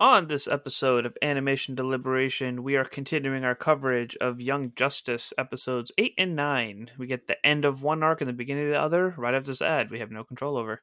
On this episode of Animation Deliberation, we are continuing our coverage of Young Justice episodes 8 and 9. We get the end of one arc and the beginning of the other right after this ad we have no control over.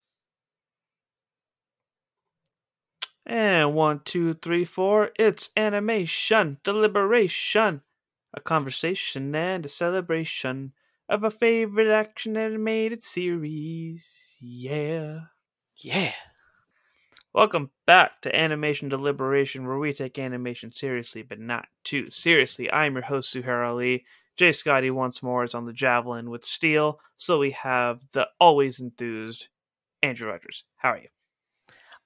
And one, two, three, four. It's animation, deliberation, a conversation and a celebration of a favorite action animated series. Yeah. Yeah. Welcome back to Animation Deliberation, where we take animation seriously, but not too seriously. I'm your host, Zuhair Ali. Jay Scotty once more is on the javelin with steel, so we have the always enthused Andrew Rogers. How are you?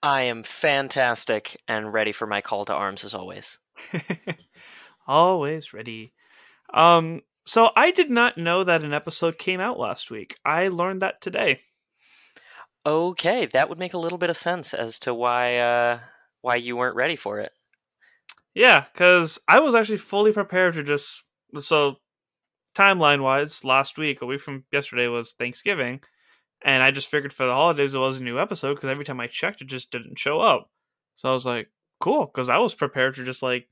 I am fantastic and ready for my call to arms as always. always ready. Um, so I did not know that an episode came out last week. I learned that today. Okay, that would make a little bit of sense as to why uh why you weren't ready for it. Yeah, because I was actually fully prepared to just so timeline wise, last week, a week from yesterday was Thanksgiving, and I just figured for the holidays it was a new episode because every time I checked, it just didn't show up. So I was like, cool, because I was prepared to just like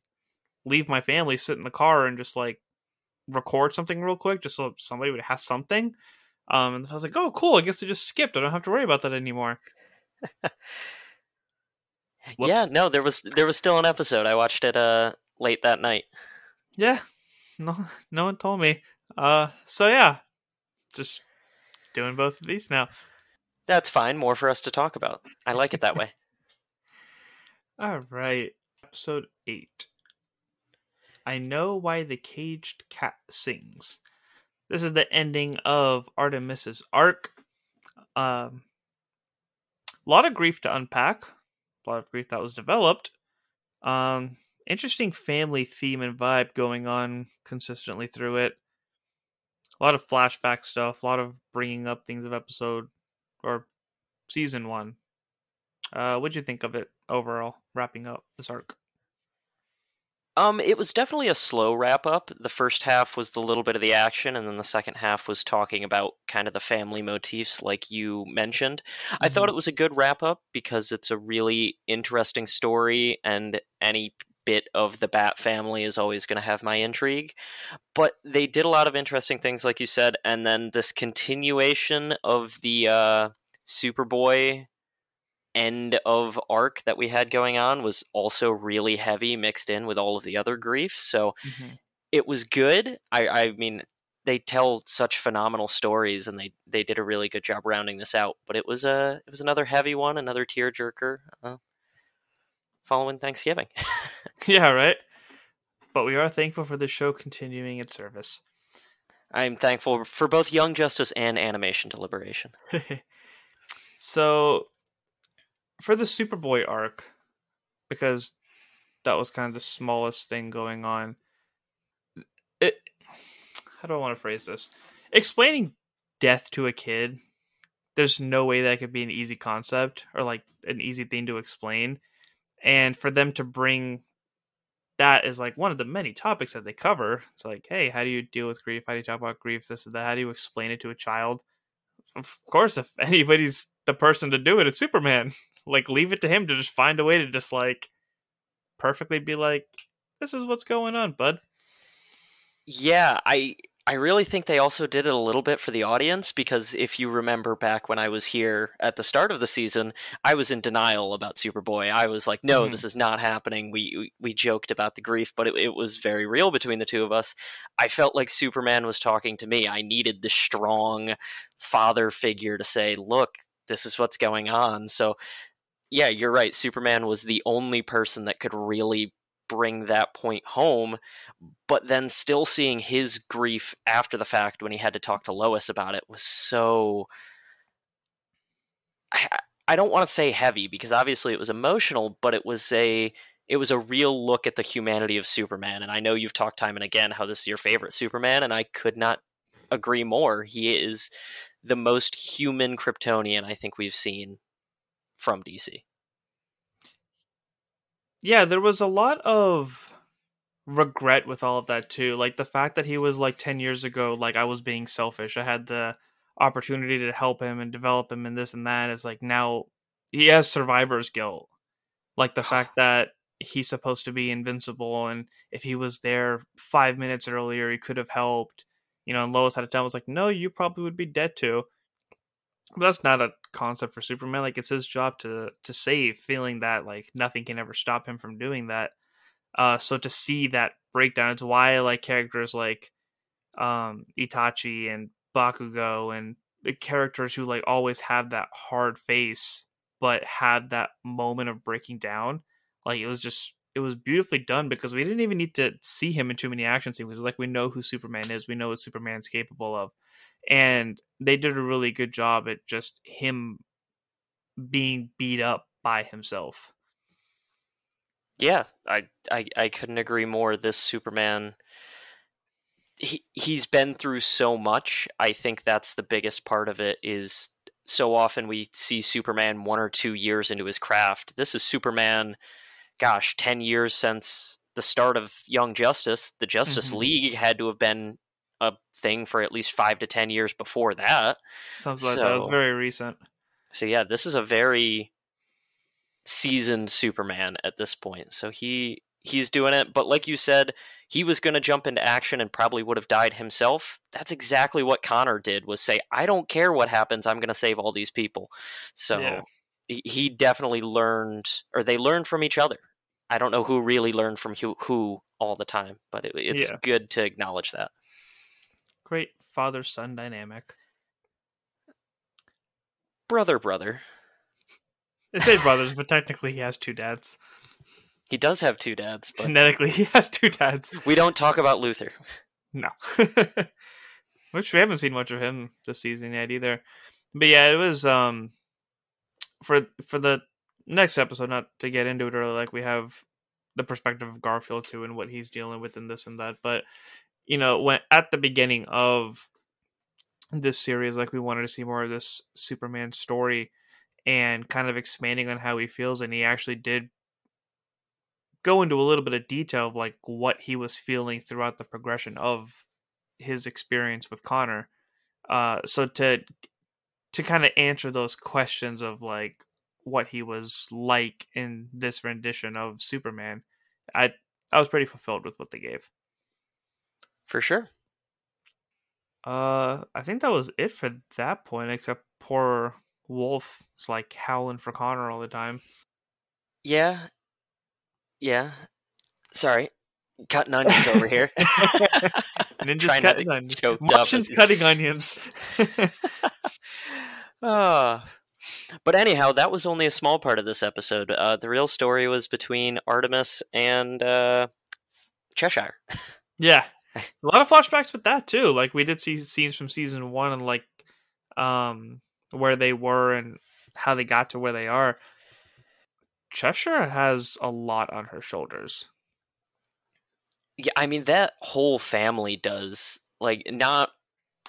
leave my family, sit in the car, and just like record something real quick, just so somebody would have something. Um, and I was like, oh, cool. I guess I just skipped. I don't have to worry about that anymore. yeah, no, there was there was still an episode. I watched it uh late that night. Yeah, no, no one told me. Uh, so yeah, just doing both of these now. That's fine. More for us to talk about. I like it that way. All right, episode eight. I know why the caged cat sings. This is the ending of Artemis's arc. Um, a lot of grief to unpack. A lot of grief that was developed. Um, interesting family theme and vibe going on consistently through it. A lot of flashback stuff. A lot of bringing up things of episode or season one. Uh, what'd you think of it overall? Wrapping up this arc. Um, it was definitely a slow wrap up. The first half was the little bit of the action, and then the second half was talking about kind of the family motifs, like you mentioned. Mm-hmm. I thought it was a good wrap up because it's a really interesting story, and any bit of the Bat family is always going to have my intrigue. But they did a lot of interesting things, like you said, and then this continuation of the uh, Superboy end of arc that we had going on was also really heavy mixed in with all of the other grief so mm-hmm. it was good i i mean they tell such phenomenal stories and they they did a really good job rounding this out but it was a it was another heavy one another tearjerker uh, following thanksgiving yeah right but we are thankful for the show continuing its service i'm thankful for both young justice and animation deliberation so for the Superboy arc, because that was kind of the smallest thing going on. It how do I want to phrase this? Explaining death to a kid, there's no way that could be an easy concept or like an easy thing to explain. And for them to bring that is like one of the many topics that they cover. It's like, hey, how do you deal with grief? How do you talk about grief? This and that. How do you explain it to a child? Of course, if anybody's the person to do it, it's Superman. Like leave it to him to just find a way to just like perfectly be like, this is what's going on, bud. Yeah, I I really think they also did it a little bit for the audience because if you remember back when I was here at the start of the season, I was in denial about Superboy. I was like, "No, mm-hmm. this is not happening." We, we, we joked about the grief, but it, it was very real between the two of us. I felt like Superman was talking to me. I needed the strong father figure to say, "Look, this is what's going on." So yeah, you're right. Superman was the only person that could really bring that point home, but then still seeing his grief after the fact when he had to talk to Lois about it was so. I, don't want to say heavy because obviously it was emotional, but it was a it was a real look at the humanity of Superman. And I know you've talked time and again how this is your favorite Superman, and I could not agree more. He is the most human Kryptonian I think we've seen from DC. Yeah, there was a lot of regret with all of that too. Like the fact that he was like 10 years ago, like I was being selfish. I had the opportunity to help him and develop him and this and that is like now he has survivor's guilt. Like the ah. fact that he's supposed to be invincible and if he was there five minutes earlier he could have helped you know and lois had a time was like no you probably would be dead too but that's not a concept for superman like it's his job to to save feeling that like nothing can ever stop him from doing that uh so to see that breakdown it's why i like characters like um itachi and bakugo and the characters who like always have that hard face but had that moment of breaking down like it was just it was beautifully done because we didn't even need to see him in too many action scenes. Like we know who Superman is, we know what Superman's capable of, and they did a really good job at just him being beat up by himself. Yeah, I I, I couldn't agree more. This Superman, he he's been through so much. I think that's the biggest part of it. Is so often we see Superman one or two years into his craft. This is Superman gosh, 10 years since the start of Young Justice. The Justice mm-hmm. League had to have been a thing for at least five to 10 years before that. Sounds like so, that was very recent. So, yeah, this is a very seasoned Superman at this point. So he he's doing it. But like you said, he was going to jump into action and probably would have died himself. That's exactly what Connor did was say, I don't care what happens. I'm going to save all these people. So yeah he definitely learned, or they learned from each other. I don't know who really learned from who, who all the time, but it, it's yeah. good to acknowledge that. Great father son dynamic. Brother, brother. It's say brothers, but technically he has two dads. He does have two dads. But... Genetically, he has two dads. We don't talk about Luthor. No. Which we haven't seen much of him this season yet either. But yeah, it was um for for the next episode, not to get into it early, like we have the perspective of Garfield too and what he's dealing with and this and that. But you know, when at the beginning of this series, like we wanted to see more of this Superman story and kind of expanding on how he feels, and he actually did go into a little bit of detail of like what he was feeling throughout the progression of his experience with Connor. Uh, so to to kind of answer those questions of like what he was like in this rendition of Superman, I I was pretty fulfilled with what they gave. For sure. Uh, I think that was it for that point. Except poor Wolf is like howling for Connor all the time. Yeah, yeah. Sorry, cutting onions over here. Ninjas cutting onions. Martians cutting onions. uh, but anyhow, that was only a small part of this episode. Uh, the real story was between Artemis and uh, Cheshire. Yeah, a lot of flashbacks with that too. Like we did see scenes from season one and like um where they were and how they got to where they are. Cheshire has a lot on her shoulders. Yeah, I mean that whole family does. Like not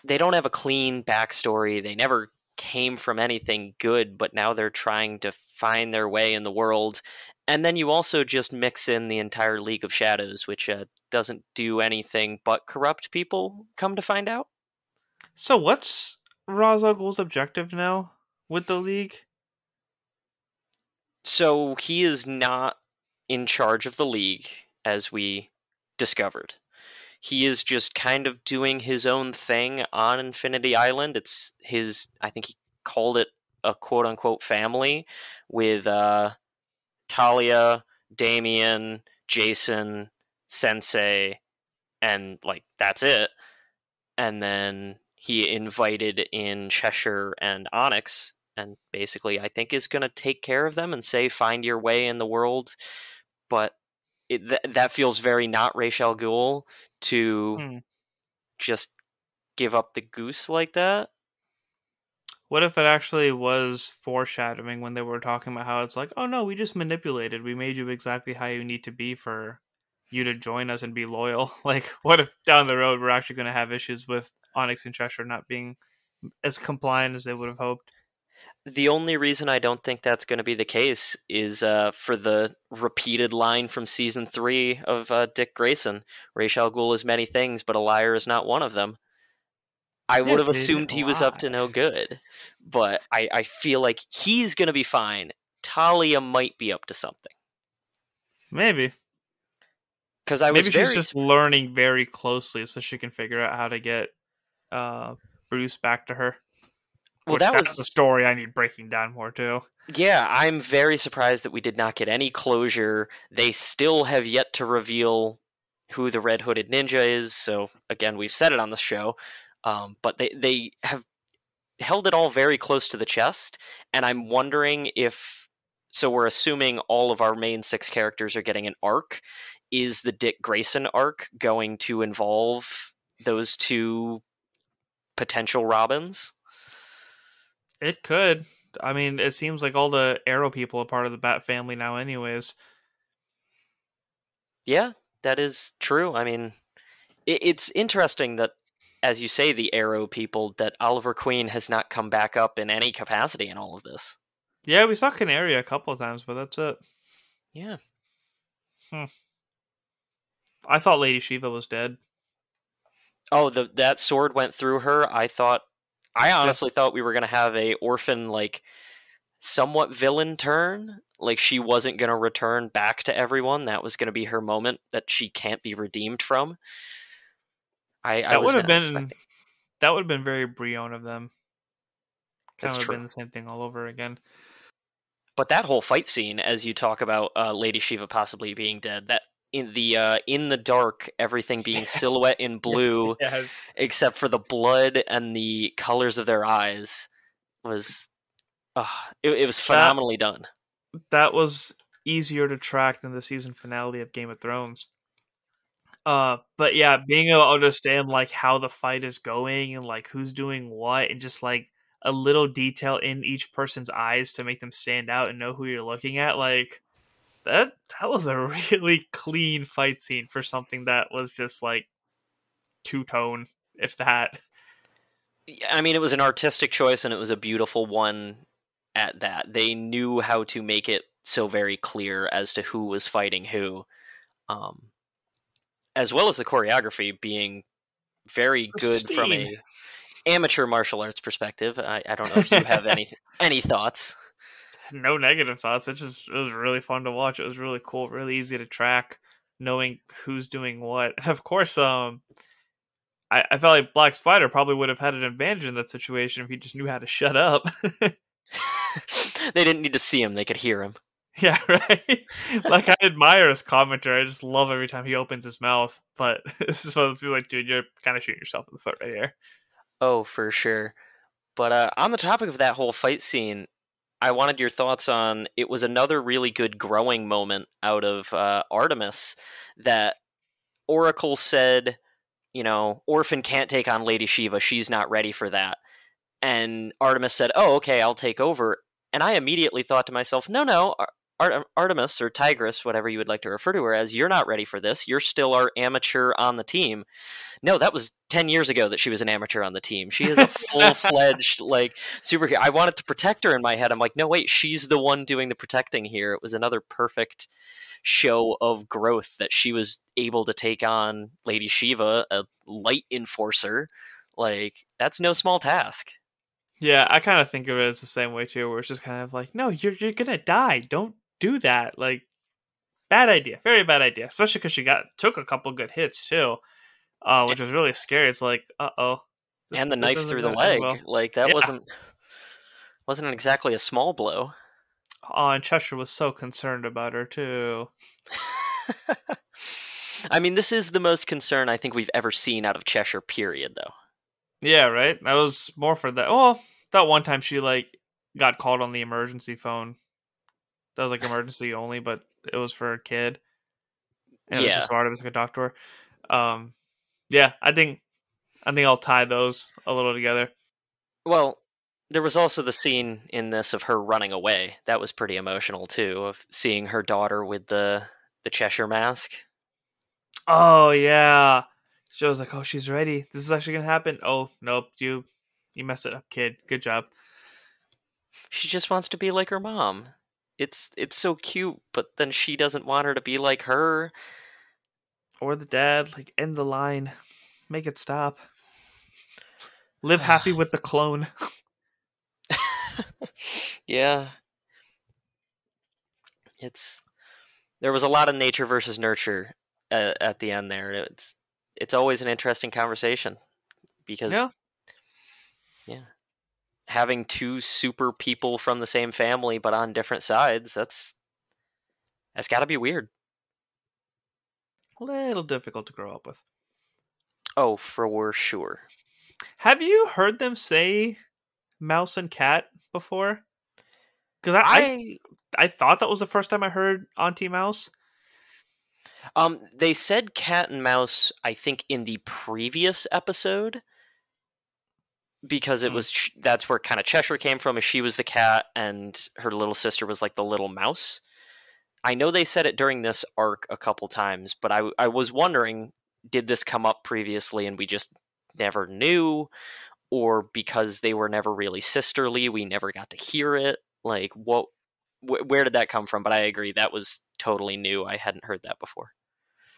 they don't have a clean backstory. They never came from anything good, but now they're trying to find their way in the world. And then you also just mix in the entire League of Shadows, which uh, doesn't do anything but corrupt people, come to find out. So, what's Ghul's objective now with the League? So, he is not in charge of the League, as we discovered. He is just kind of doing his own thing on Infinity Island. It's his, I think he called it a quote unquote family with uh, Talia, Damian, Jason, Sensei, and like that's it. And then he invited in Cheshire and Onyx, and basically, I think is going to take care of them and say, "Find your way in the world." But it, th- that feels very not Ra's al Ghul to hmm. just give up the goose like that. What if it actually was foreshadowing when they were talking about how it's like, oh no, we just manipulated. We made you exactly how you need to be for you to join us and be loyal. Like, what if down the road we're actually going to have issues with Onyx and Cheshire not being as compliant as they would have hoped? The only reason I don't think that's going to be the case is uh, for the repeated line from season three of uh, Dick Grayson Ra's al Ghul is many things, but a liar is not one of them. I would have assumed he was up to no good, but I, I feel like he's going to be fine. Talia might be up to something. Maybe. Because I maybe she's just learning very closely, so she can figure out how to get uh, Bruce back to her. Well, Which that that's was the story I need breaking down more too. Yeah, I'm very surprised that we did not get any closure. They still have yet to reveal who the Red Hooded Ninja is. So again, we've said it on the show, um, but they they have held it all very close to the chest, and I'm wondering if. So we're assuming all of our main six characters are getting an arc. Is the Dick Grayson arc going to involve those two potential Robins? It could. I mean, it seems like all the Arrow people are part of the Bat family now, anyways. Yeah, that is true. I mean, it, it's interesting that, as you say, the Arrow people, that Oliver Queen has not come back up in any capacity in all of this. Yeah, we saw Canary a couple of times, but that's it. Yeah. Hmm. I thought Lady Shiva was dead. Oh, the that sword went through her. I thought I honestly yeah. thought we were going to have a orphan like somewhat villain turn. Like she wasn't going to return back to everyone. That was going to be her moment that she can't be redeemed from. I that would have been expecting. that would have been very Brion of them. Kind That's of true. been the same thing all over again. But that whole fight scene, as you talk about uh, Lady Shiva possibly being dead, that in the uh, in the dark, everything being yes. silhouette in blue, yes, yes. except for the blood and the colors of their eyes, was uh, it, it was phenomenally that, done. That was easier to track than the season finale of Game of Thrones. Uh, but yeah, being able to understand like how the fight is going and like who's doing what, and just like a little detail in each person's eyes to make them stand out and know who you're looking at, like that that was a really clean fight scene for something that was just like two tone, if that. I mean, it was an artistic choice and it was a beautiful one at that. They knew how to make it so very clear as to who was fighting who, um, as well as the choreography being very good from a amateur martial arts perspective. I, I don't know if you have any any thoughts no negative thoughts. It just it was really fun to watch. It was really cool, really easy to track, knowing who's doing what. And of course, um, I, I felt like Black Spider probably would have had an advantage in that situation if he just knew how to shut up. they didn't need to see him; they could hear him. Yeah, right. like I admire his commentary. I just love every time he opens his mouth. But this is what it's like, dude. You're kind of shooting yourself in the foot right here. Oh, for sure. But uh, on the topic of that whole fight scene, I wanted your thoughts on it was another really good growing moment out of uh, Artemis that Oracle said, you know, Orphan can't take on Lady Shiva. She's not ready for that. And Artemis said, oh, okay, I'll take over. And I immediately thought to myself, no, no, Art- Artemis or Tigress, whatever you would like to refer to her as, you're not ready for this. You're still our amateur on the team. No, that was 10 years ago that she was an amateur on the team. She is a full fledged, like, superhero. I wanted to protect her in my head. I'm like, no, wait, she's the one doing the protecting here. It was another perfect show of growth that she was able to take on Lady Shiva, a light enforcer. Like, that's no small task. Yeah, I kind of think of it as the same way too, where it's just kind of like, no, you're you're gonna die. Don't do that. Like, bad idea, very bad idea. Especially because she got took a couple good hits too, uh, which was really scary. It's like, uh oh, and the knife through the leg. Well. Like that yeah. wasn't wasn't exactly a small blow. Oh, and Cheshire was so concerned about her too. I mean, this is the most concern I think we've ever seen out of Cheshire. Period, though. Yeah, right. That was more for that. Well, that one time she like got called on the emergency phone that was like emergency only, but it was for a kid. And yeah. it was just us to talk to her. Um, yeah, I think I think I'll tie those a little together. Well, There was also the scene in this of her running away. That was pretty emotional too, of seeing her daughter with the the Cheshire mask. Oh yeah. She was like, "Oh, she's ready. This is actually gonna happen." Oh nope, you you messed it up, kid. Good job. She just wants to be like her mom. It's it's so cute, but then she doesn't want her to be like her. Or the dad, like end the line, make it stop. Live ah. happy with the clone. yeah. It's there was a lot of nature versus nurture at, at the end there. It's it's always an interesting conversation because Yeah. yeah. Having two super people from the same family but on different sides, that's that's got to be weird. A little difficult to grow up with. Oh, for sure. Have you heard them say mouse and cat before? Because I, I I I thought that was the first time I heard Auntie Mouse. Um, they said cat and mouse. I think in the previous episode, because it Hmm. was that's where kind of Cheshire came from. Is she was the cat and her little sister was like the little mouse. I know they said it during this arc a couple times, but I I was wondering, did this come up previously and we just never knew, or because they were never really sisterly, we never got to hear it? Like what? Wh- where did that come from? But I agree, that was totally new. I hadn't heard that before.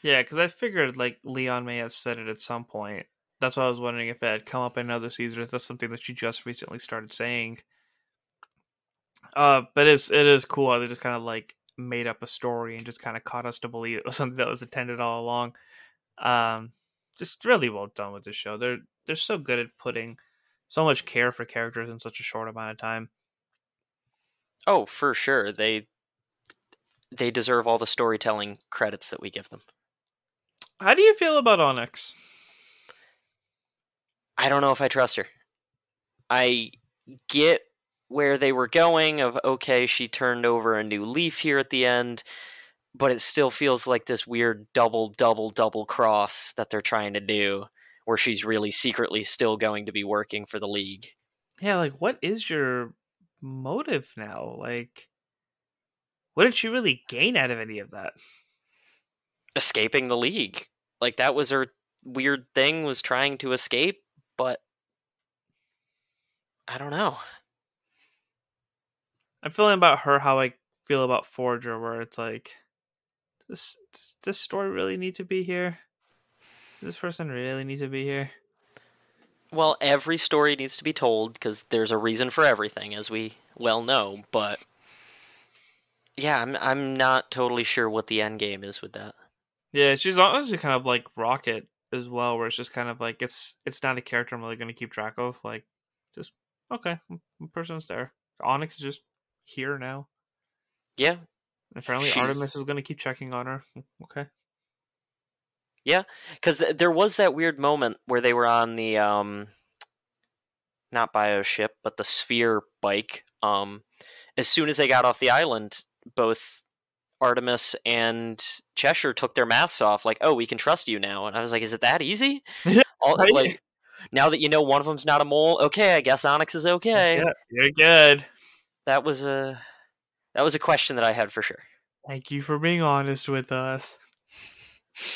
Yeah, because I figured like Lian may have said it at some point. That's why I was wondering if it had come up in other seasons. If that's something that she just recently started saying. Uh, but it's it is cool how they just kind of like made up a story and just kind of caught us to believe it was something that was intended all along. Um, just really well done with this show. They're they're so good at putting so much care for characters in such a short amount of time. Oh, for sure. They they deserve all the storytelling credits that we give them. How do you feel about Onyx? I don't know if I trust her. I get where they were going of okay, she turned over a new leaf here at the end, but it still feels like this weird double double double cross that they're trying to do where she's really secretly still going to be working for the league. Yeah, like what is your motive now? Like what did she really gain out of any of that? Escaping the league. Like that was her weird thing was trying to escape, but I don't know. I'm feeling about her how I feel about Forager, where it's like, this does this story really need to be here? Does this person really need to be here? Well, every story needs to be told because there's a reason for everything, as we well know. But yeah, I'm I'm not totally sure what the end game is with that. Yeah, she's honestly kind of like Rocket as well, where it's just kind of like it's it's not a character I'm really going to keep track of. Like, just okay, person's there. Onyx is just here now. Yeah, Apparently, She's- Artemis is going to keep checking on her. Okay. Yeah, because there was that weird moment where they were on the um, not bio ship, but the sphere bike. Um, as soon as they got off the island, both Artemis and Cheshire took their masks off. Like, oh, we can trust you now. And I was like, is it that easy? Yeah, All, right. Like, now that you know one of them's not a mole, okay, I guess Onyx is okay. Yeah, you're good. That was a that was a question that I had for sure. Thank you for being honest with us.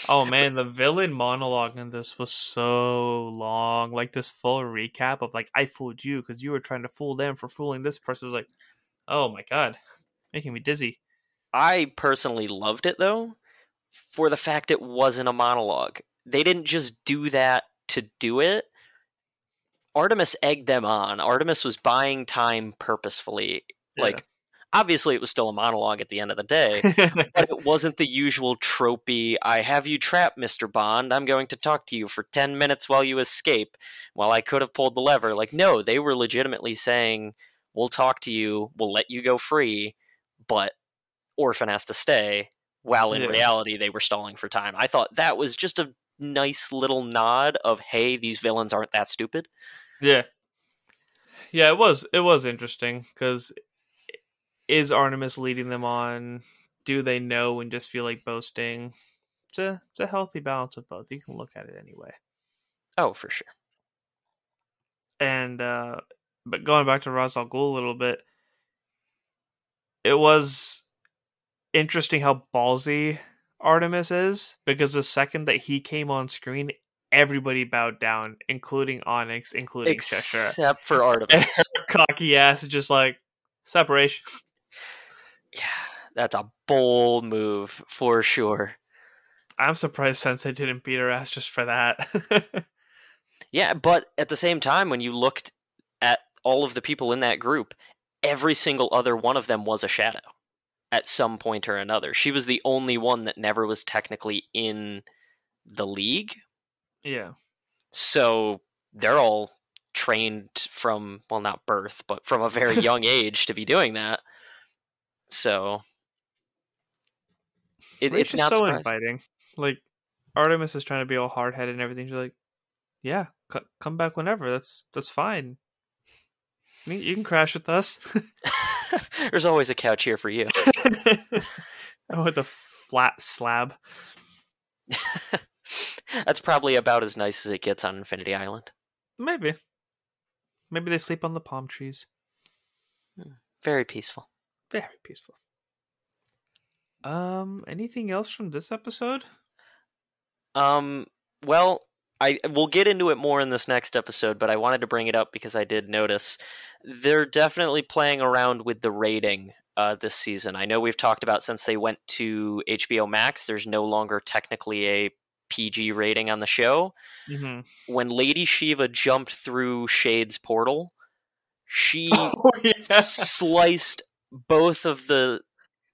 Oh man, the villain monologue in this was so long. Like this full recap of like I fooled you because you were trying to fool them for fooling this person was like, oh my god, making me dizzy. I personally loved it though, for the fact it wasn't a monologue. They didn't just do that to do it. Artemis egged them on. Artemis was buying time purposefully. Like, obviously, it was still a monologue at the end of the day, but it wasn't the usual tropey, I have you trapped, Mr. Bond. I'm going to talk to you for 10 minutes while you escape. While I could have pulled the lever. Like, no, they were legitimately saying, We'll talk to you, we'll let you go free, but Orphan has to stay. While in Yeah. reality, they were stalling for time. I thought that was just a nice little nod of, hey, these villains aren't that stupid. yeah, yeah, it was it was interesting because is Artemis leading them on? Do they know and just feel like boasting? It's a it's a healthy balance of both. You can look at it anyway. Oh, for sure. and uh but going back to Ra's al Ghul a little bit, it was interesting how ballsy Artemis is because the second that he came on screen, everybody bowed down, including Onyx, including Cheshire. Except for Artemis. cocky ass just like separation. yeah, that's a bold move for sure. I'm surprised Sensei didn't beat her ass just for that. Yeah, but at the same time, when you looked at all of the people in that group, every single other one of them was a shadow at some point or another. She was the only one that never was technically in the league. yeah. So they're all trained from, well, not birth, but from a very young age to be doing that. So it, it's not so surprising. inviting. Like Artemis is trying to be all hard headed and everything. She's like, "Yeah, c- come back whenever. That's that's fine. You can crash with us." There's always a couch here for you. oh, it's a flat slab. That's probably about as nice as it gets on Infinity Island. Maybe. Maybe they sleep on the palm trees. Very peaceful. Very peaceful. Um, anything else from this episode? Um, well, I we'll get into it more in this next episode, but I wanted to bring it up because I did notice they're definitely playing around with the rating uh, this season. I know we've talked about since they went to HBO Max, there's no longer technically a PG rating on the show. Mm-hmm. When Lady Shiva jumped through Shade's portal, she Oh yeah. sliced both of the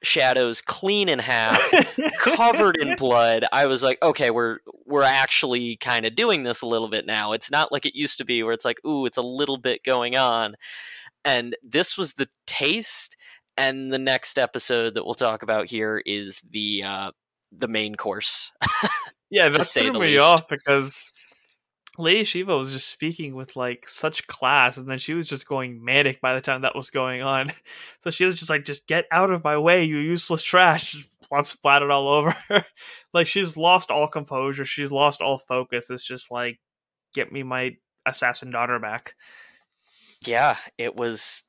shadows clean in half covered in blood i was like okay we're we're actually kind of doing this a little bit now it's not like it used to be where it's like ooh it's a little bit going on and this was the taste and the next episode that we'll talk about here is the uh the main course Yeah, that threw me least. off because Lady Shiva was just speaking with like such class, and then she was just going manic by the time that was going on. So she was just like, "Just get out of my way, you useless trash!" Just splattered all over her. like she's lost all composure. She's lost all focus. It's just like, get me my assassin daughter back. yeah it was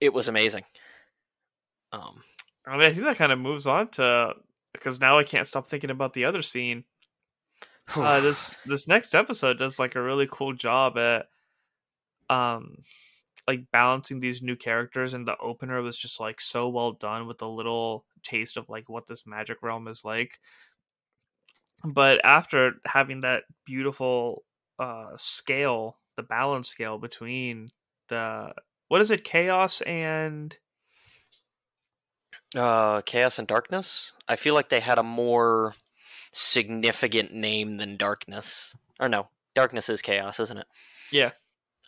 it was amazing um I mean, I think that kind of moves on to because now I can't stop thinking about the other scene. Uh, this this next episode does like a really cool job at um like balancing these new characters and the opener was just like so well done with a little taste of like what this magic realm is like but after having that beautiful uh scale the balance scale between the what is it chaos and Uh, Chaos and Darkness. I feel like they had a more significant name than Darkness. Or no, Darkness is Chaos, isn't it? Yeah.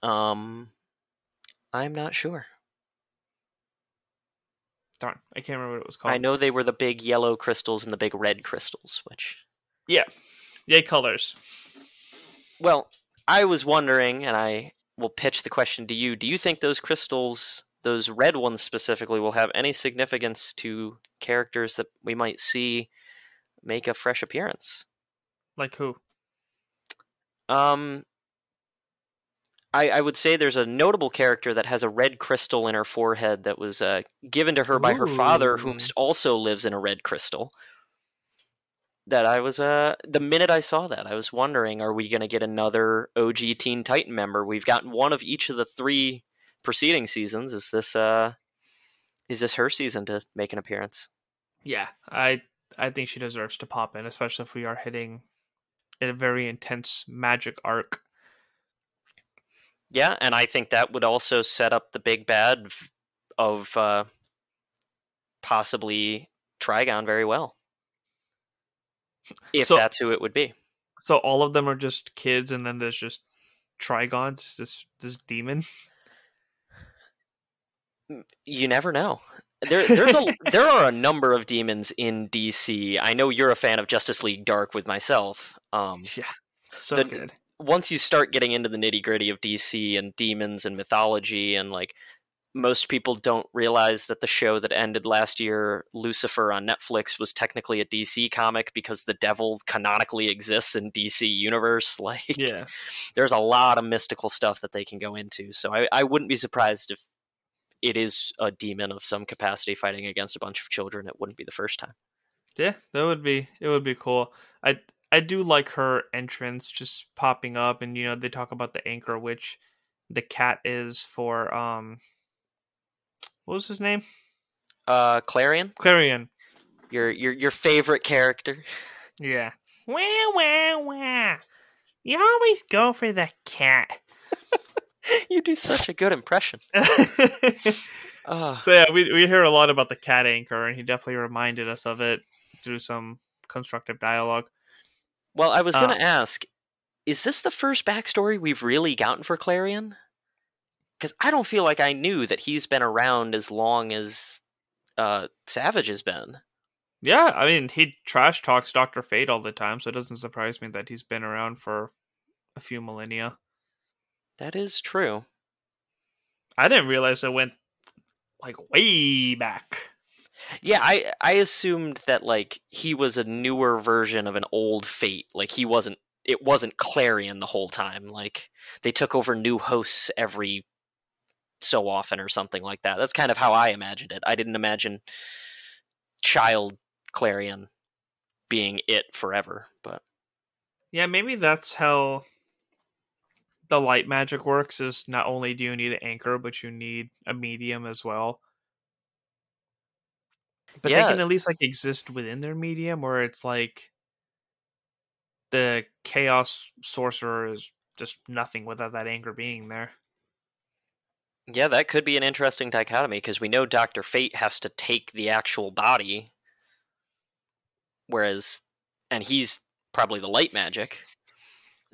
Um, I'm not sure. darn i can't remember what it was called I know they were the big yellow crystals and the big red crystals, which, Yeah, yay colors well, I was wondering, and I will pitch the question to you: Do you think those crystals, those red ones specifically, will have any significance to characters that we might see make a fresh appearance? like who Um, I, I would say there's a notable character that has a red crystal in her forehead that was uh, given to her by her father, whom also lives in a red crystal. That I was uh the minute I saw that I was wondering, are we going to get another OG Teen Titan member? We've gotten one of each of the three preceding seasons. Is this uh is this her season to make an appearance? Yeah, I I think she deserves to pop in, especially if we are hitting a very intense magic arc. Yeah, and I think that would also set up the big bad of uh, possibly Trigon very well. If So- that's who it would be. So all of them are just kids, and then there's just Trigons, this this demon. You never know. There, there's a, there are a number of demons in DC. I know you're a fan of Justice League Dark with myself. Um, Yeah, so The- good. once you start getting into the nitty gritty of DC and demons and mythology and like most people don't realize that the show that ended last year, Lucifer on Netflix, was technically a DC comic because the devil canonically exists in DC universe. Like, Yeah. there's a lot of mystical stuff that they can go into. So I, I wouldn't be surprised if it is a demon of some capacity fighting against a bunch of children. It wouldn't be the first time. Yeah, that would be it would be cool. I I do like her entrance just popping up and you know they talk about the anchor which the cat is for um what was his name? Uh, Klarion, Klarion. your your your favorite character. Yeah. Wah wah wah. You always go for the cat. you do such a good impression. so yeah, we we hear a lot about the cat anchor and he definitely reminded us of it through some constructive dialogue. well, I was gonna Uh, ask, is this the first backstory we've really gotten for Klarion? Because I don't feel like I knew that he's been around as long as uh, Savage has been. Yeah, I mean, he trash talks Doctor Fate all the time, so it doesn't surprise me that he's been around for a few millennia. That is true. I didn't realize it went like way back. Yeah, I I assumed that like he was a newer version of an old Fate. Like he wasn't it wasn't Klarion the whole time. Like they took over new hosts every so often or something like that. That's kind of how I imagined it. I didn't imagine child Klarion being it forever, but Yeah, maybe that's how the light magic works. Is not only do you need an anchor, but you need a medium as well. But Yeah. they can at least like exist within their medium, where it's like the chaos sorcerer is just nothing without that anchor being there. yeah, that could be an interesting dichotomy because we know Doctor Fate has to take the actual body, whereas, and he's probably the light magic.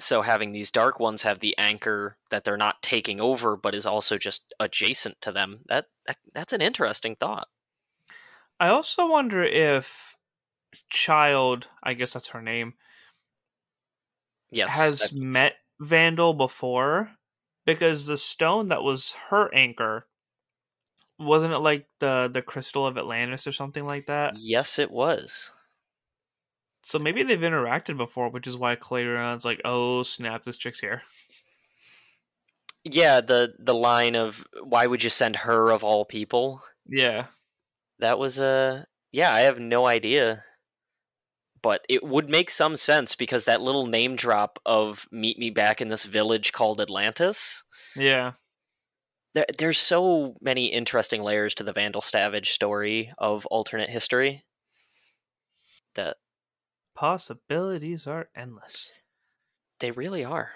So having these dark ones have the anchor that they're not taking over, but is also just adjacent to them. That, that that's an interesting thought. I also wonder if Child, I guess that's her name, Yes, has that- met Vandal before because the stone that was her anchor wasn't it like the the crystal of Atlantis or something like that? yes, it was. So maybe they've interacted before, which is why Klarion's like, "Oh snap, this chick's here." Yeah, the the line of why would you send her of all people? Yeah, That was a yeah, I have no idea. But it would make some sense because that little name drop of meet me back in this village called Atlantis. yeah, There, there's so many interesting layers to the Vandal Savage story of alternate history that possibilities are endless. they really are.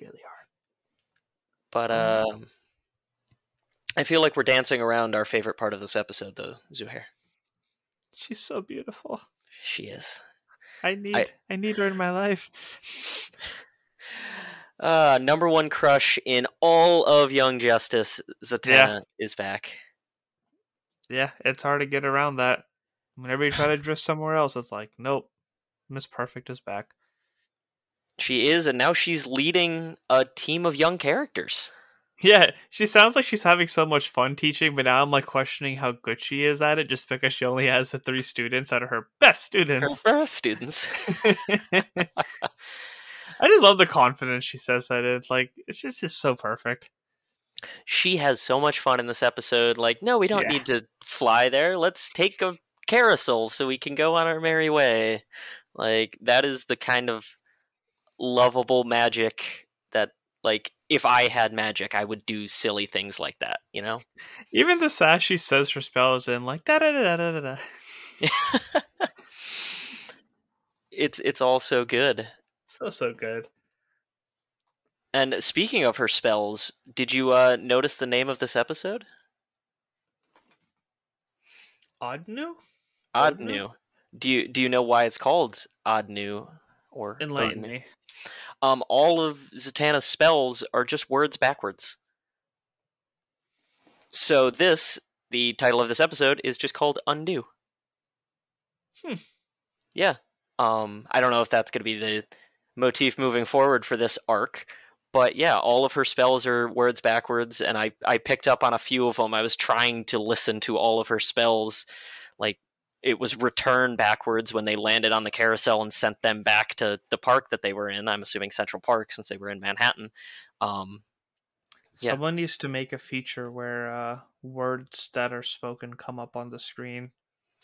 Really are. But Mm. um I feel like we're dancing around our favorite part of this episode though, Zuhair. She's so beautiful. She is. I need I, need her in my life. Uh, number one crush in all of Young Justice, Zatanna is back. Yeah, it's hard to get around that. Whenever you try to drift somewhere else, it's like, nope, Miss Perfect is back. She is, and now she's leading a team of young characters. Yeah, she sounds like she's having so much fun teaching, but now I'm like questioning how good she is at it just because she only has the three students that are her best Her students. best students. I just love the confidence she says that it. Like, it's just, just so perfect. she has so much fun in this episode. Like, no, we don't Yeah. need to fly there. Let's take a carousel so we can go on our merry way. Like, that is the kind of lovable magic that, like, if I had magic, I would do silly things like that, you know? Even the sass she says her spells in, like, da da da da da da. it's it's all so good. So, so good. And speaking of her spells, did you uh, notice the name of this episode? Odnu? Odnu. Do you do you know why it's called Odnu or Enlighten me. Um, all of Zatanna's spells are just words backwards. So this, the title of this episode, is just called Undo. Hmm. Yeah. Um, I don't know if that's going to be the motif moving forward for this arc, but yeah, all of her spells are words backwards, and I I picked up on a few of them. I was trying to listen to all of her spells, like it was return backwards when they landed on the carousel and sent them back to the park that they were in. I'm assuming Central Park since they were in Manhattan. Um, yeah. Someone needs to make a feature where uh, words that are spoken come up on the screen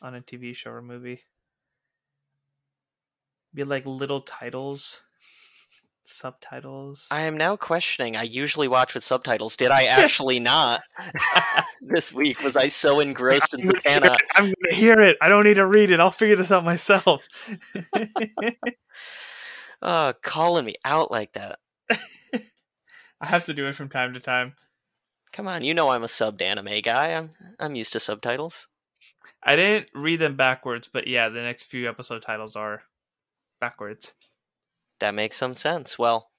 on a TV show or movie. Be like little titles, subtitles. I am now questioning. I usually watch with subtitles. Did I actually not this week? Was I so engrossed in Zatanna? I'm gonna hear it. I don't need to read it. I'll figure this out myself. uh, calling me out like that. I have to do it from time to time. Come on, you know I'm a subbed anime guy. I'm I'm used to subtitles. I didn't read them backwards, but yeah, the next few episode titles are backwards. That makes some sense. Well,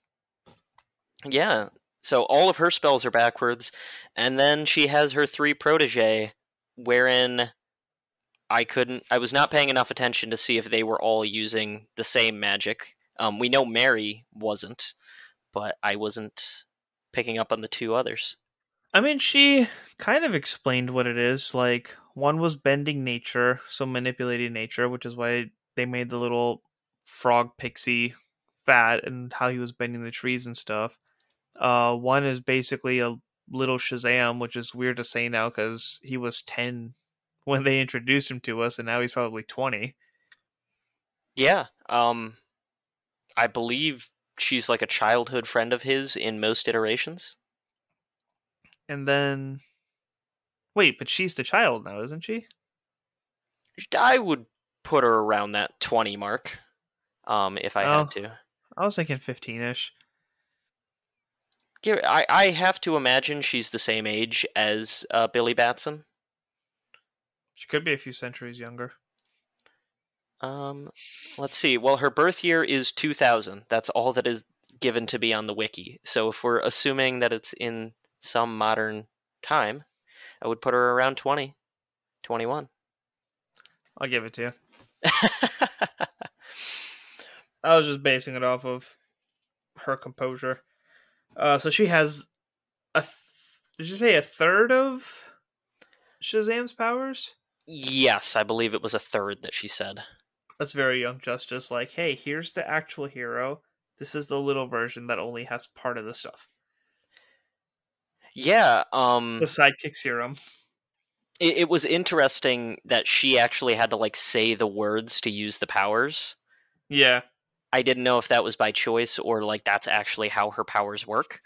yeah. So all of her spells are backwards, and then she has her three protege, wherein I couldn't. I was not paying enough attention to see if they were all using the same magic. Um, we know Mary wasn't, but I wasn't picking up on the two others. I mean, she kind of explained what it is. Like, one was bending nature, so manipulating nature, which is why they made the little frog pixie fat and how he was bending the trees and stuff. Uh, one is basically a little Shazam, which is weird to say now because he was 10 when they introduced him to us, and now he's probably 20. Yeah. Um, I believe she's like a childhood friend of his in most iterations. And then. Wait, but she's the child now, isn't she? I would put her around that 20 mark um, if I oh, had to. I was thinking 15 ish. I, I have to imagine she's the same age as uh, Billy Batson. She could be a few centuries younger. Um, let's see. Well, her birth year is 2000. That's all that is given to be on the wiki. So if we're assuming that it's in some modern time, I would put her around 20, 21. I'll give it to you. I was just basing it off of her composure. Uh, so she has a. Th- did you say a third of Shazam's powers? Yes, I believe it was a third that she said. That's very Young Justice. Like, hey, here's the actual hero. This is the little version that only has part of the stuff. Yeah, um the sidekick serum. It, it was interesting that she actually had to like say the words to use the powers. Yeah. I didn't know if that was by choice or like that's actually how her powers work.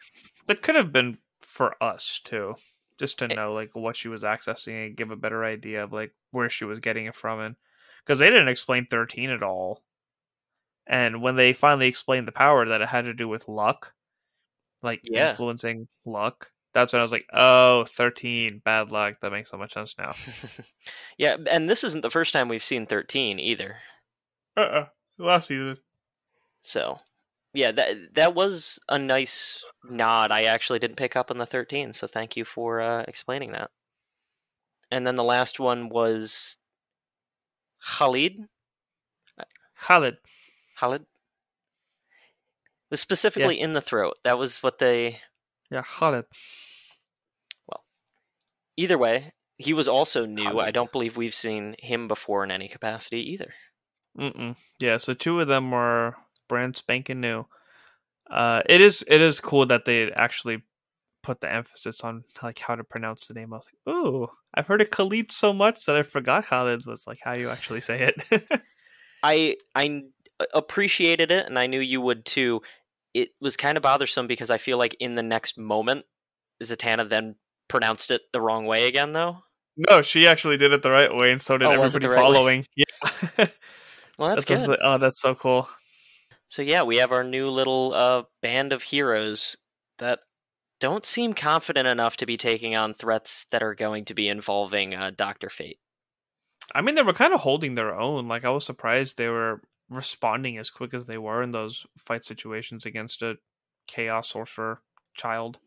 That could have been for us too, just to know like what she was accessing and give a better idea of like where she was getting it from, and because they didn't explain thirteen at all. And when they finally explained the power that it had to do with luck, like yeah. influencing luck, that's when I was like, oh, 13, bad luck. That makes so much sense now. yeah, and this isn't the first time we've seen 13 either. Uh uh-uh. uh Last season. So, yeah, that that was a nice nod. I actually didn't pick up on the 13, so thank you for uh, explaining that. And then the last one was Khalid. Khalid. Khalid. It was specifically yeah. in the throat. That was what they. Yeah, Khalid. Well, either way, he was also new. Khalid. I don't believe we've seen him before in any capacity either. Mm-mm. Yeah, so two of them were brand spanking new. Uh, it is it is cool that they actually put the emphasis on like how to pronounce the name. I was like, ooh, I've heard of Khalid so much that I forgot how it was like how you actually say it. I I appreciated it, and I knew you would too. It was kind of bothersome because I feel like in the next moment, Zatanna then pronounced it the wrong way again, though. No, she actually did it the right way, and so did oh, everybody right following. Way? Yeah. well, that's, that's good. oh, that's so cool. So yeah, we have our new little uh, band of heroes that don't seem confident enough to be taking on threats that are going to be involving uh, Doctor Fate. I mean, they were kind of holding their own. Like I was surprised they were responding as quick as they were in those fight situations against a chaos sorcerer child.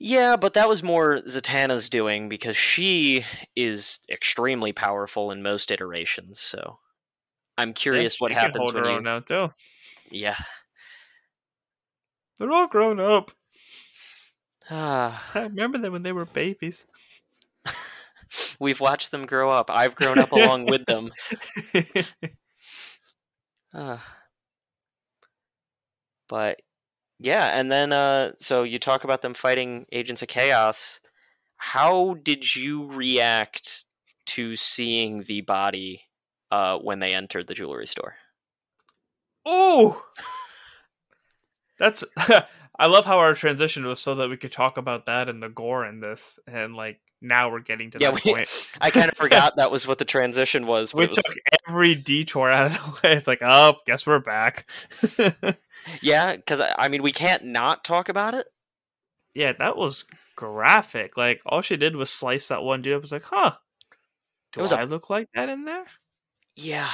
Yeah, but that was more Zatanna's doing because she is extremely powerful in most iterations. So I'm curious yeah, what happens when you. now too. Yeah. They're all grown up. Ah, I remember them when they were babies. we've watched them grow up. I've grown up along with them. Ah. but yeah, and then uh, so you talk about them fighting agents of chaos. How did you react to seeing the body uh, when they entered the jewelry store? oh, that's. I love how our transition was so that we could talk about that and the gore in this, and like now we're getting to Yeah, that we- point. I kind of forgot that was what the transition was. We was- took every detour out of the way. It's like, oh, guess we're back. yeah, because I, I mean, we can't not talk about it. yeah, that was graphic. Like all she did was slice that one dude up. I was like, huh. Do It was a- I look like that in there? Yeah.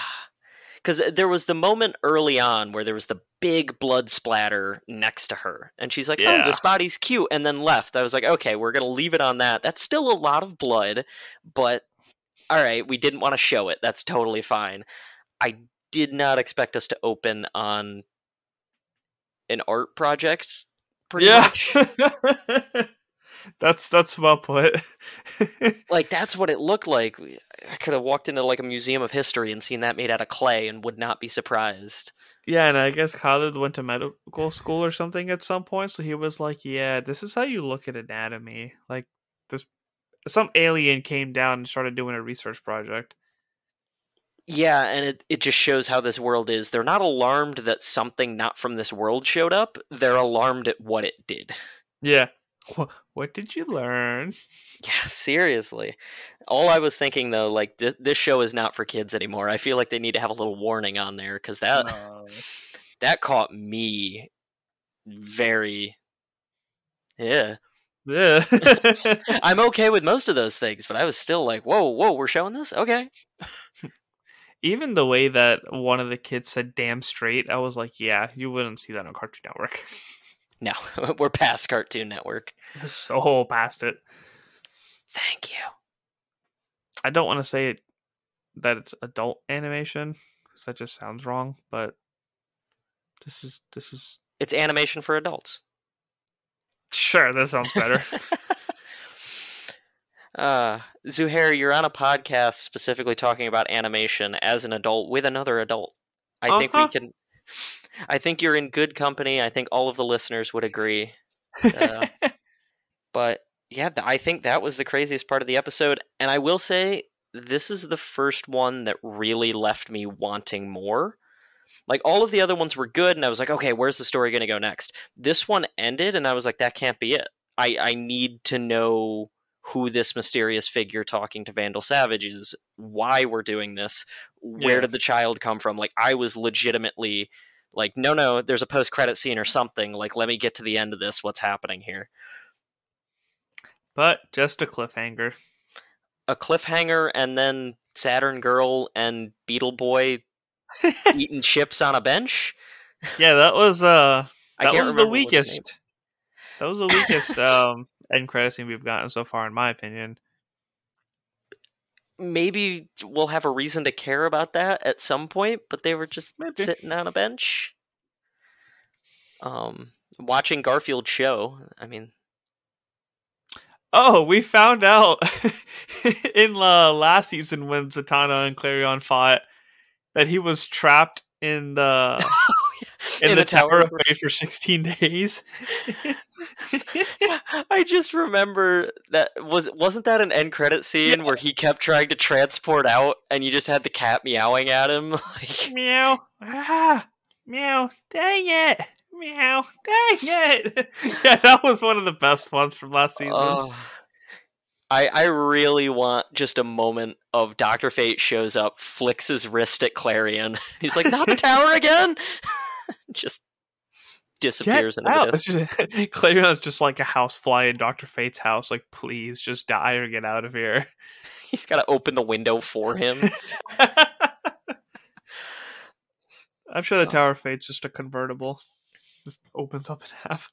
Because uh, there was the moment early on where there was the big blood splatter next to her. And she's like, oh, Yeah. oh, this body's cute. And then left. I was like, okay, we're going to leave it on that. That's still a lot of blood, but all right, we didn't want to show it. That's totally fine. I did not expect us to open on an art project, pretty yeah. much. that's that's well put. like that's what it looked like. I could have walked into like a museum of history and seen that made out of clay and would not be surprised. yeah, and I guess Khalid went to medical school or something at some point, so he was like, "Yeah, this is how you look at anatomy." Like this, some alien came down and started doing a research project. Yeah, and it, it just shows how this world is. They're not alarmed that something not from this world showed up. They're alarmed at what it did. Yeah. What, what did you learn? Yeah, seriously. All I was thinking though, like this this show is not for kids anymore. I feel like they need to have a little warning on there because that that caught me very. Yeah, Yeah. I'm okay with most of those things, but I was still like, "Whoa, whoa, we're showing this? Okay." Even the way that one of the kids said damn straight, I was like, yeah, you wouldn't see that on Cartoon Network. No, we're past Cartoon Network. so past it. Thank you. I don't want to say it, that it's adult animation because that just sounds wrong, but this is this is It's animation for adults. sure that sounds better. Uh, Zuhair, you're on a podcast specifically talking about animation as an adult with another adult. I think we Uh-huh. can. I think you're in good company. I think all of the listeners would agree. Uh, but yeah, I think that was the craziest part of the episode. And I will say, this is the first one that really left me wanting more. Like all of the other ones were good, and I was like, okay, where's the story going to go next? This one ended, and I was like, that can't be it. I, I need to know who this mysterious figure talking to Vandal Savage is, why we're doing this, where Yeah. did the child come from? Like, I was legitimately like, no, no, there's a post credit scene or something. Like, let me get to the end of this. What's happening here? but just a cliffhanger. A cliffhanger, and then Saturn Girl and Beetle Boy eating chips on a bench. yeah, that was uh I that was the remember what his name- weakest. That was the weakest um end credit scene we've gotten so far, in my opinion. Maybe we'll have a reason to care about that at some point, but they were just Maybe. sitting on a bench. Um, watching Garfield show. I mean, Oh, we found out in uh, last season when Zatanna and Klarion fought that he was trapped in the in, the, Tower, of Fate for 16 days. I just remember that was wasn't that an end credit scene Yeah. where he kept trying to transport out and you just had the cat meowing at him like meow. Ah, meow. Dang it. Meow. Dang it. yeah, that was one of the best ones from last season. Oh. I I really want just a moment of Doctor Fate shows up, flicks his wrist at Klarion. He's like, "Not the tower again!" just disappears Get into out. It's just, Klarion's just like a housefly in Dr. Fate's house. Like, please just die or get out of here. He's got to open the window for him. I'm sure the Oh. Tower of Fate's just a convertible. Just opens up in half.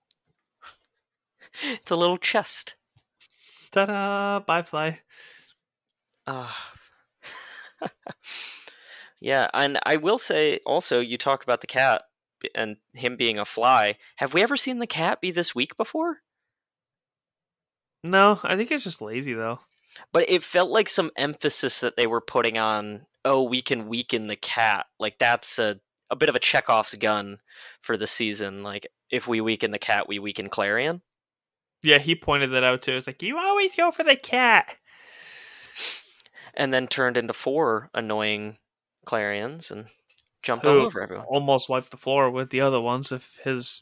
it's a little chest. Ta da! Bye, fly. Uh, yeah, and I will say also, you talk about the cat. And him being a fly. Have we ever seen the cat be this weak before? No, I think it's just lazy though. But it felt like some emphasis that they were putting on, oh, we can weaken the cat. Like that's a a bit of a Chekhov's gun for the season. Like if we weaken the cat, we weaken Klarion. Yeah, he pointed that out too. It's like you always go for the cat. And then turned into four annoying Klarions, and jumped all over everyone. Almost wiped the floor with the other ones if his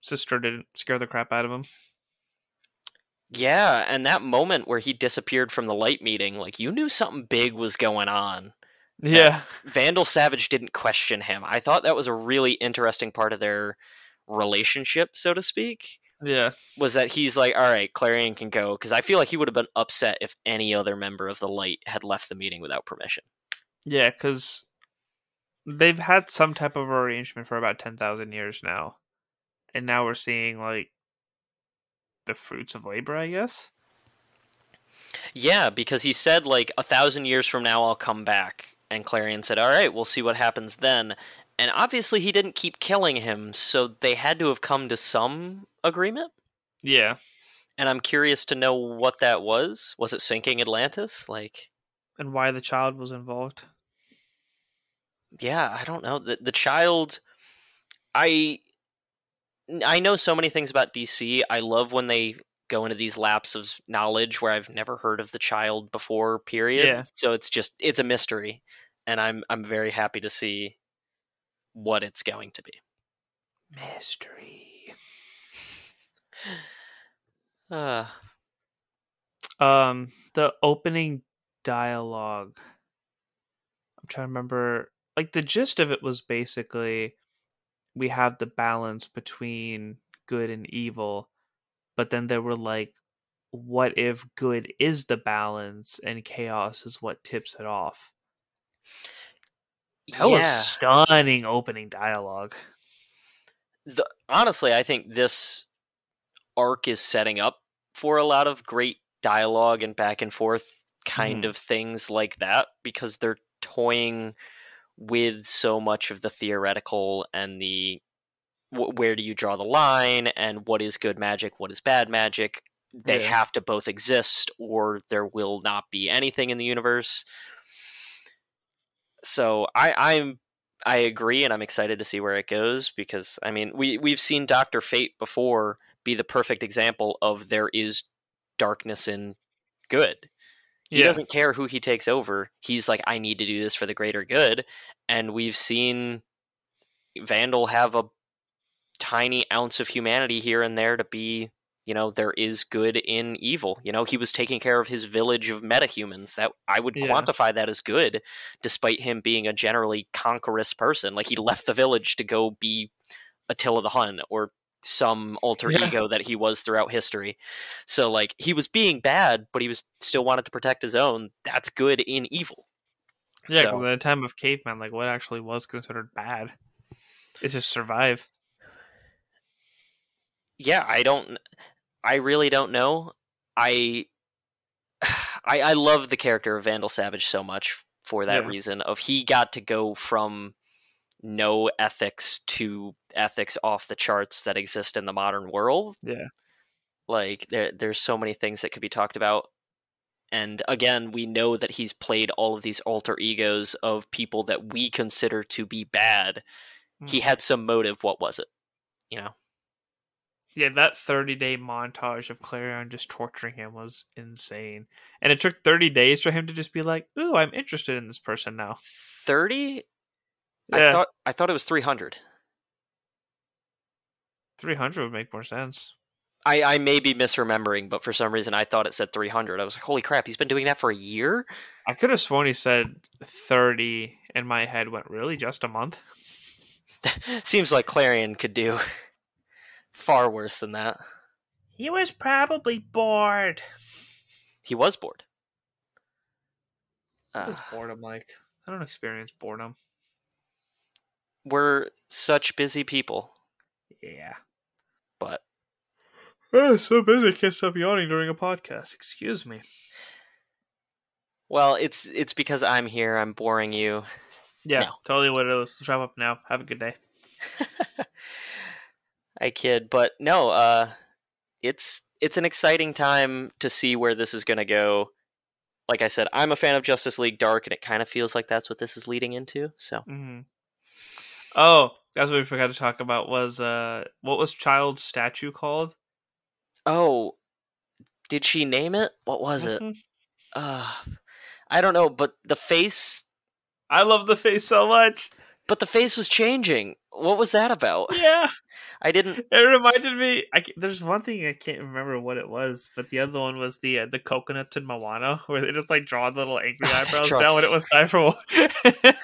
sister didn't scare the crap out of him. Yeah, and that moment where he disappeared from the light meeting, like you knew something big was going on. Yeah. Vandal Savage didn't question him. I thought that was a really interesting part of their relationship, so to speak. Yeah. Was that he's like, all right, Klarion can go because I feel like he would have been upset if any other member of the Light had left the meeting without permission. Yeah, because they've had some type of arrangement for about 10,000 years now. And now we're seeing, like, the fruits of labor, I guess. Yeah, because he said like a thousand years from now I'll come back, and Klarion said, "All right, we'll see what happens then." And obviously he didn't keep killing him, so they had to have come to some agreement. Yeah. And I'm curious to know what that was. Was it sinking Atlantis? Like, And why the child was involved. Yeah, I don't know. The the child, I I know so many things about DC. I love when they go into these laps of knowledge where I've never heard of the child before. Period. Yeah. So it's just it's a mystery, and I'm I'm very happy to see what it's going to be. Mystery. Uh, Um, the opening dialogue. I'm trying to remember. Like the gist of it was basically, we have the balance between good and evil, but then there were like, what if good is the balance and chaos is what tips it off? That was stunning opening dialogue. the, honestly, I think this arc is setting up for a lot of great dialogue and back and forth kind Mhm. of things like that because they're toying with so much of the theoretical and the wh- where do you draw the line and what is good magic, what is bad magic. They Yeah. have to both exist or there will not be anything in the universe. So I, I'm I agree, and I'm excited to see where it goes because I mean we we've seen Doctor Fate before be the perfect example of there is darkness in good. He Yeah. doesn't care who he takes over. He's like, I need to do this for the greater good, and we've seen Vandal have a tiny ounce of humanity here and there to be. You know, there is good in evil. You know, he was taking care of his village of metahumans. That I would Yeah. quantify that as good, despite him being a generally conquerous person. Like he left the village to go be Attila the Hun or some alter Yeah. ego that he was throughout history. So like he was being bad, but he was still wanted to protect his own. That's good in evil. Yeah, So- because at the time of caveman, like what actually was considered bad? It's just survive. yeah, I don't. I really don't know. I, I, I love the character of Vandal Savage so much for that Yeah. reason. Of he got to go from no ethics to ethics off the charts that exist in the modern world. Yeah. Like there, there's so many things that could be talked about. And again, we know that he's played all of these alter egos of people that we consider to be bad. He Mm. had some motive. What was it? You know. Yeah, that 30 day montage of Klarion just torturing him was insane. And it took 30 days for him to just be like, ooh, I'm interested in this person now. 30 Yeah. I thought I thought it was 300. 300 would make more sense. I, I may be misremembering, but for some reason I thought it said 300. I was like, holy crap, he's been doing that for a year? I could have sworn he said 30, and my head went, really? Just a month? Seems like Klarion could do far worse than that. He was probably bored. He was bored. I was Uh, is boredom like? I don't experience boredom. We're such busy people, Yeah. but Oh, so busy, can't stop yawning during a podcast. Excuse me. well, it's it's because I'm here. I'm boring you. Yeah, No. totally what it is. Let's wrap up now. Have a good day. I kid, but no, uh it's it's an exciting time to see where this is going to go. Like I said, I'm a fan of Justice League Dark and it kind of feels like that's what this is leading into. So, hmm Oh, that's what we forgot to talk about. Was uh, what was Child's statue called? oh, did she name it? What was it? Uh I don't know, but the face I love the face so much. but the face was changing. What was that about? Yeah, I didn't it reminded me. I, there's one thing I can't remember what it was, but the other one was the uh, the coconuts in Moana, where they just like draw the little angry eyebrows down when it was time for. it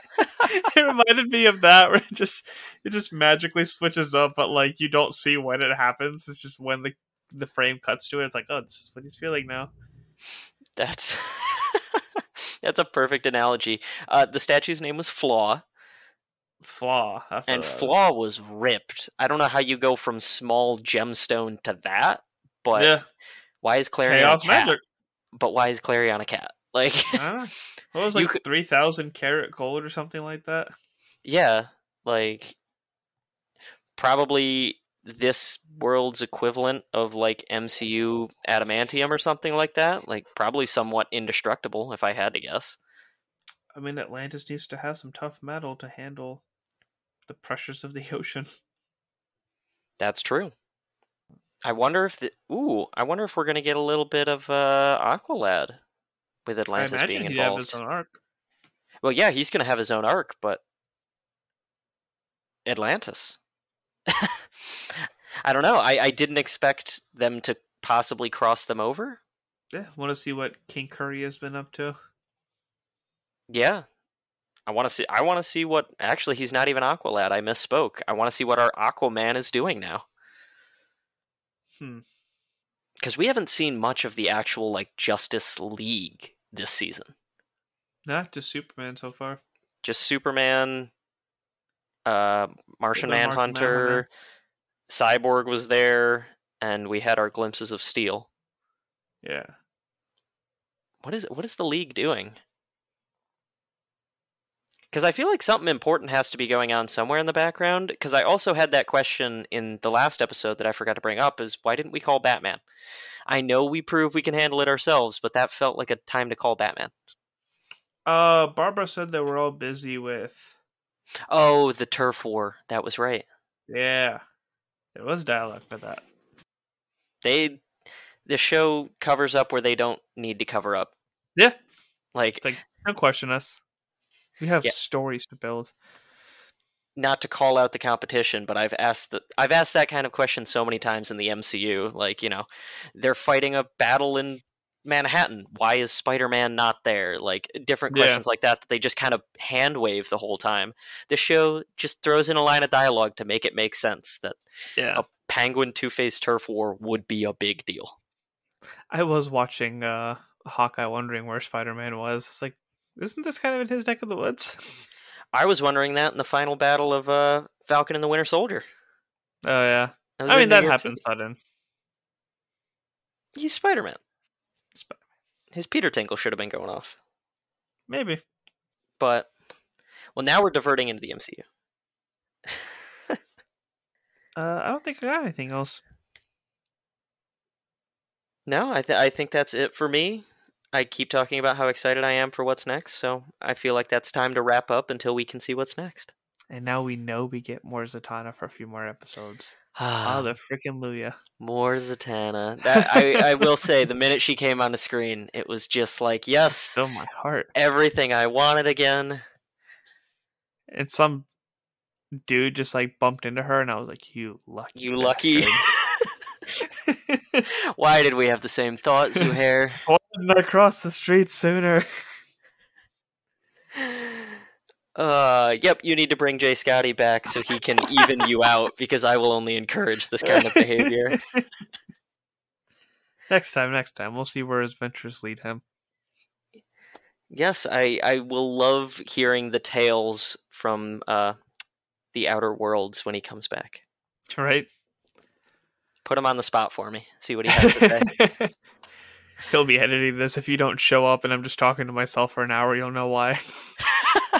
reminded me of that, where it just it just magically switches up, but like you don't see when it happens. It's just when the the frame cuts to it. It's like, oh, this is what he's feeling now. That's That's a perfect analogy. Uh, the statue's name was Flaw, Flaw. And. Flaw was ripped. I don't know how you go from small gemstone to that, but yeah, why is Clary chaos a cat? magic. But why is Clary on a cat? Like. What was like could- three thousand carat gold or something like that? yeah, like probably this world's equivalent of like MCU adamantium or something like that. Like probably somewhat indestructible, if I had to guess. I mean, Atlantis needs to have some tough metal to handle the pressures of the ocean. That's true. I wonder if the ooh, I wonder if we're gonna get a little bit of uh, Aqualad with Atlantis I imagine being involved. his own arc. Well, yeah, he's gonna have his own arc, but Atlantis. I don't know. I, I didn't expect them to possibly cross them over. Yeah, want to see what King Curry has been up to. Yeah. I want to see. I want to see what. Actually, he's not even Aqualad. I misspoke. I want to see what our Aquaman is doing now. Hmm. because we haven't seen much of the actual like Justice League this season. Not just Superman so far. Just Superman, uh, Martian Manhunter, Cyborg was there, and we had our glimpses of Steel. Yeah. What is what is the League doing? Because I feel like something important has to be going on somewhere in the background. Because I also had that question in the last episode that I forgot to bring up: is why didn't we call Batman? I know we proved we can handle it ourselves, but that felt like a time to call Batman. Uh, Barbara said they were all busy with. Oh, the turf war. That was right. Yeah, there was dialogue for that. They the show covers up where they don't need to cover up. Yeah, Like it's like don't question us. We have Yeah. stories to build. not to call out the competition, but I've asked the, I've asked that kind of question so many times in the MCU. Like, you know, they're fighting a battle in Manhattan. Why is Spider-Man not there? Like different Yeah. questions like that that they just kind of hand wave the whole time. The show just throws in a line of dialogue to make it make sense that Yeah, a Penguin Two-Face turf war would be a big deal. I was watching uh Hawkeye, wondering where Spider Man was. It's like, isn't this kind of in his neck of the woods? I was wondering that in the final battle of uh, Falcon and the Winter Soldier. Oh yeah, I mean that happens sudden. He's Spider-Man. Sp- His Peter Tingle should have been going off. Maybe. But well, now we're diverting into the MCU. Uh, I don't think I got anything else. No, I th- I think that's it for me. I keep talking about how excited I am for what's next, so I feel like that's time to wrap up until we can see what's next. And now we know we get more Zatanna for a few more episodes. Oh, the freaking Luya. More Zatanna. That I, I will say, the minute she came on the screen, it was just like, yes, Still my heart. everything I wanted again. And some dude just like bumped into her, and I was like, "You lucky, You lucky. bastard." Why did we have the same thought, Zuhair? Why didn't I cross the street sooner? Uh, yep, you need to bring Jay Scotty back so he can even you out because I will only encourage this kind of behavior. next time, next time, we'll see where his ventures lead him. Yes, I, I will love hearing the tales from uh, the Outer Worlds when he comes back. Right? Put him on the spot for me. See what he has to say. He'll be editing this. If you don't show up and I'm just talking to myself for an hour, you'll know why.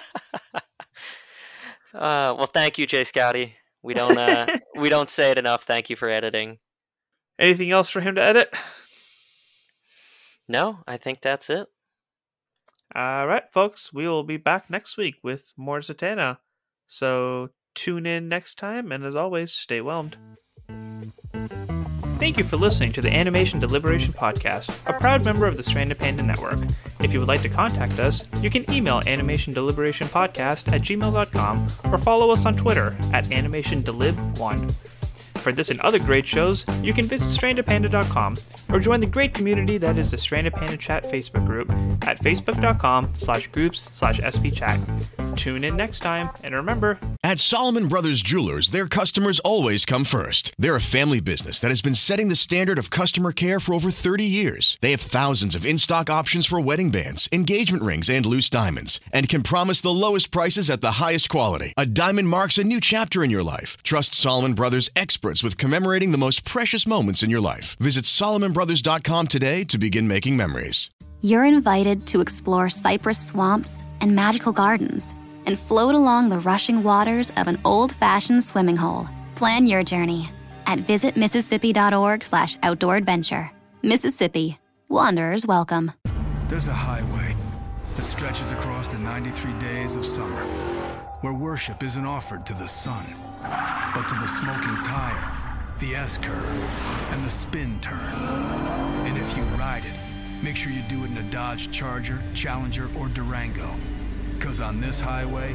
uh, well, thank you, Jay Scotty. We don't uh, we don't say it enough. Thank you for editing. Anything else for him to edit? No, I think that's it. All right, folks. We will be back next week with more Zatanna. So tune in next time, and as always, stay whelmed. Thank you for listening to the Animation Deliberation Podcast, a proud member of the Stranded Panda Network. If you would like to contact us, you can email animationdeliberationpodcast at gmail.com or follow us on Twitter at animationdelib1. For this and other great shows, you can visit strandedpanda.com or join the great community that is the Stranded Panda Chat Facebook group at facebook.com slash groups slash svchat. Tune in next time, and remember, At Solomon Brothers Jewelers, their customers always come first. They're a family business that has been setting the standard of customer care for over 30 years. They have thousands of in stock options for wedding bands, engagement rings, and loose diamonds, and can promise the lowest prices at the highest quality. A diamond marks a new chapter in your life. Trust Solomon Brothers experts with commemorating the most precious moments in your life. Visit SolomonBrothers.com today to begin making memories. You're invited to explore cypress swamps and magical gardens and float along the rushing waters of an old-fashioned swimming hole. Plan your journey at visitmississippi.org slash outdoor adventure. Mississippi. Wanderers welcome. There's a highway that stretches across the 93 days of summer, where worship isn't offered to the sun, but to the smoking tire, the S curve, and the spin turn. And if you ride it, make sure you do it in a Dodge Charger, Challenger, or Durango. Because on this highway,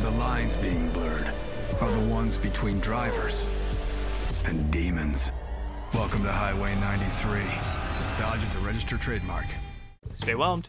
the lines being blurred are the ones between drivers and demons. Welcome to Highway 93. Dodge is a registered trademark. stay whelmed.